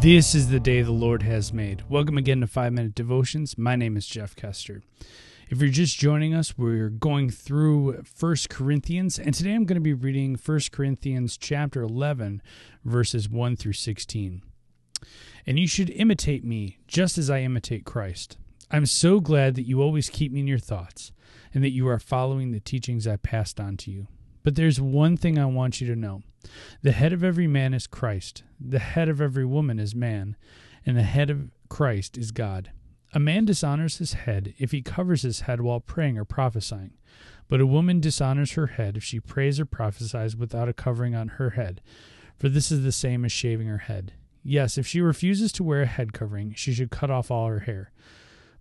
This is the day the Lord has made. Welcome again to 5 Minute Devotions. My name is Jeff Kester. If you're just joining us, we're going through 1 Corinthians, and today I'm going to be reading 1 Corinthians chapter 11, verses 1 through 16. And you should imitate me, just as I imitate Christ. I'm so glad that you always keep me in your thoughts, and that you are following the teachings I passed on to you. But there's one thing I want you to know the head of every man is Christ, the head of every woman is man, and the head of Christ is God. A man dishonors his head if he covers his head while praying or prophesying, but a woman dishonors her head if she prays or prophesies without a covering on her head, for this is the same as shaving her head. Yes, if she refuses to wear a head covering, she should cut off all her hair.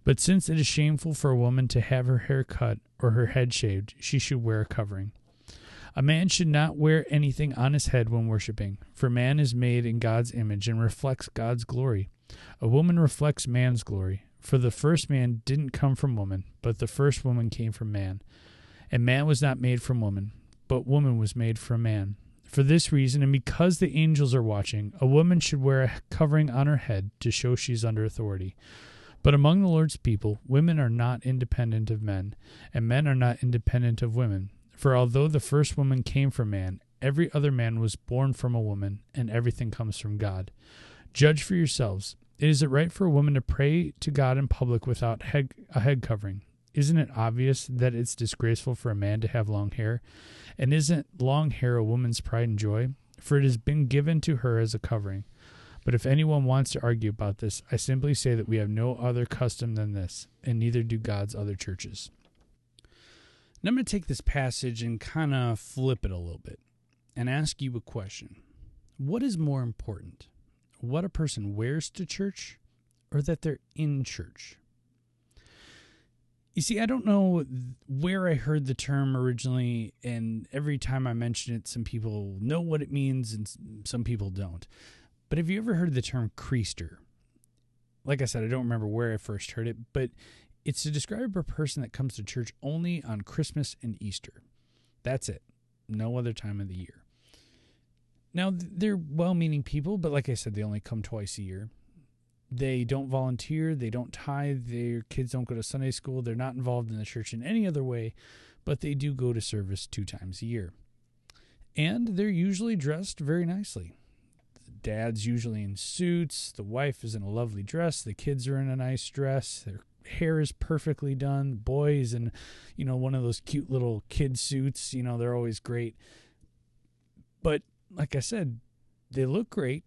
But since it is shameful for a woman to have her hair cut or her head shaved, she should wear a covering. A man should not wear anything on his head when worshiping, for man is made in God's image and reflects God's glory. A woman reflects man's glory, for the first man didn't come from woman, but the first woman came from man. And man was not made from woman, but woman was made from man. For this reason, and because the angels are watching, a woman should wear a covering on her head to show she's under authority. But among the Lord's people, women are not independent of men, and men are not independent of women. For although the first woman came from man, every other man was born from a woman, and everything comes from God. Judge for yourselves. Is it right for a woman to pray to God in public without head, a head covering? Isn't it obvious that it's disgraceful for a man to have long hair? And isn't long hair a woman's pride and joy? For it has been given to her as a covering. But if anyone wants to argue about this, I simply say that we have no other custom than this, and neither do God's other churches. Now I'm going to take this passage and kind of flip it a little bit and ask you a question. What is more important? What a person wears to church or that they're in church? You see, I don't know where I heard the term originally, and every time I mention it, some people know what it means and some people don't. But have you ever heard the term creaster? Like I said, I don't remember where I first heard it, but it's to describe a person that comes to church only on Christmas and Easter. That's it. No other time of the year. Now, they're well meaning people, but like I said, they only come twice a year. They don't volunteer, they don't tithe, their kids don't go to Sunday school, they're not involved in the church in any other way, but they do go to service two times a year. And they're usually dressed very nicely. The dad's usually in suits, the wife is in a lovely dress, the kids are in a nice dress, they're hair is perfectly done. Boys and you know one of those cute little kid suits, you know, they're always great. But like I said, they look great,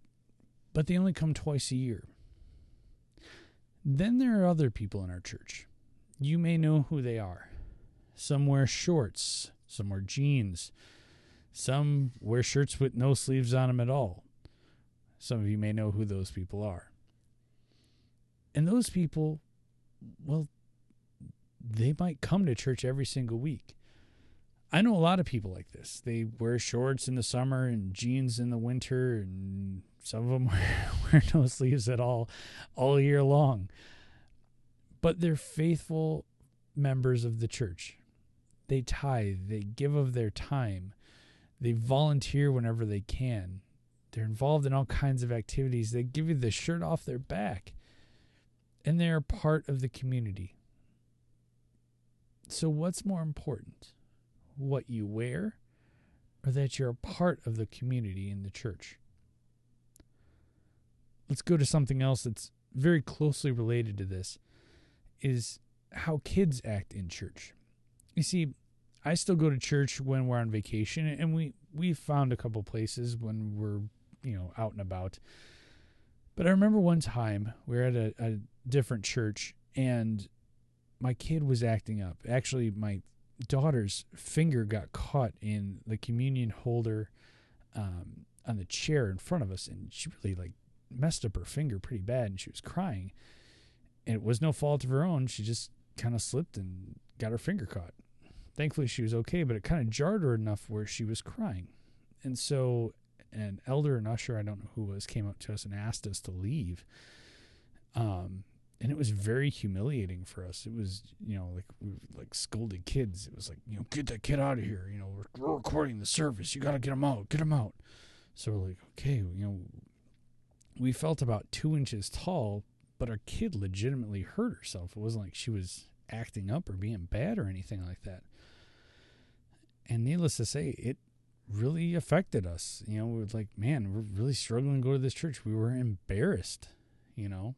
but they only come twice a year. Then there are other people in our church. You may know who they are. Some wear shorts, some wear jeans, some wear shirts with no sleeves on them at all. Some of you may know who those people are. And those people well, they might come to church every single week. I know a lot of people like this. They wear shorts in the summer and jeans in the winter, and some of them wear, wear no sleeves at all all year long. But they're faithful members of the church. They tithe, they give of their time, they volunteer whenever they can. They're involved in all kinds of activities. They give you the shirt off their back and they are part of the community. So, what's more important? What you wear, or that you're a part of the community in the church? Let's go to something else that's very closely related to this is how kids act in church. You see, I still go to church when we're on vacation and we we found a couple places when we're, you know, out and about. But I remember one time we were at a, a different church and my kid was acting up. Actually, my daughter's finger got caught in the communion holder um, on the chair in front of us, and she really like messed up her finger pretty bad, and she was crying. And it was no fault of her own. She just kind of slipped and got her finger caught. Thankfully, she was okay, but it kind of jarred her enough where she was crying. And so, an elder and usher, I don't know who was, came up to us and asked us to leave. Um, and it was very humiliating for us. It was, you know, like we like scolded kids. It was like, you know, get that kid out of here. You know, we're, we're recording the service. You got to get him out. Get him out. So we're like, okay, you know, we felt about two inches tall, but our kid legitimately hurt herself. It wasn't like she was acting up or being bad or anything like that. And needless to say, it really affected us. You know, we were like, man, we're really struggling to go to this church. We were embarrassed, you know.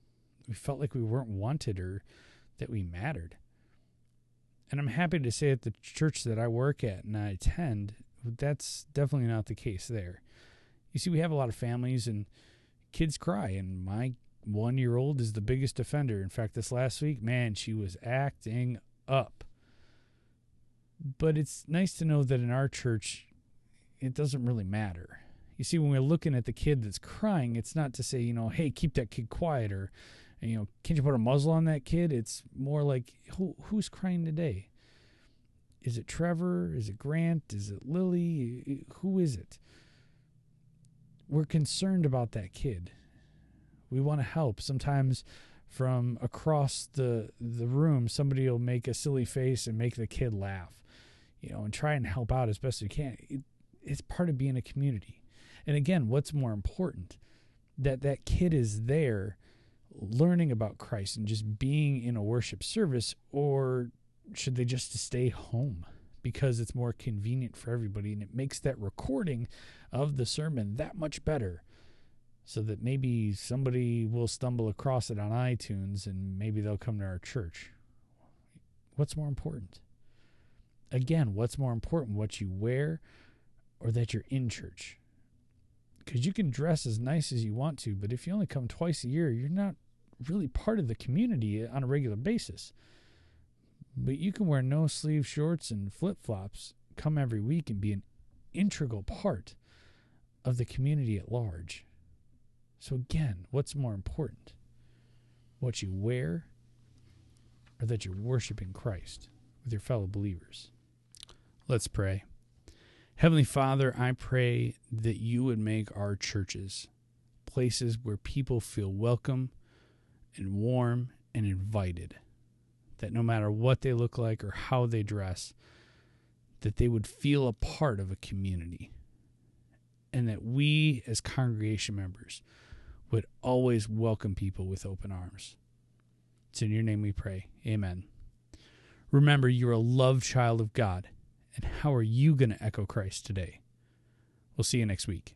We felt like we weren't wanted or that we mattered. And I'm happy to say at the church that I work at and I attend, that's definitely not the case there. You see, we have a lot of families and kids cry, and my one year old is the biggest offender. In fact, this last week, man, she was acting up. But it's nice to know that in our church, it doesn't really matter. You see, when we're looking at the kid that's crying, it's not to say, you know, hey, keep that kid quiet or, you know, can't you put a muzzle on that kid? It's more like, who, who's crying today? Is it Trevor? Is it Grant? Is it Lily? Who is it? We're concerned about that kid. We want to help. Sometimes from across the the room, somebody will make a silly face and make the kid laugh, you know, and try and help out as best we can. It, it's part of being a community. And again, what's more important? That that kid is there learning about Christ and just being in a worship service or should they just stay home because it's more convenient for everybody and it makes that recording of the sermon that much better so that maybe somebody will stumble across it on iTunes and maybe they'll come to our church. What's more important? Again, what's more important? What you wear or that you're in church. Because you can dress as nice as you want to, but if you only come twice a year, you're not really part of the community on a regular basis. But you can wear no sleeve shorts and flip flops, come every week, and be an integral part of the community at large. So, again, what's more important? What you wear, or that you're worshiping Christ with your fellow believers? Let's pray. Heavenly Father, I pray that you would make our churches places where people feel welcome and warm and invited. That no matter what they look like or how they dress, that they would feel a part of a community. And that we, as congregation members, would always welcome people with open arms. It's in your name we pray. Amen. Remember, you're a loved child of God and how are you going to echo Christ today? We'll see you next week.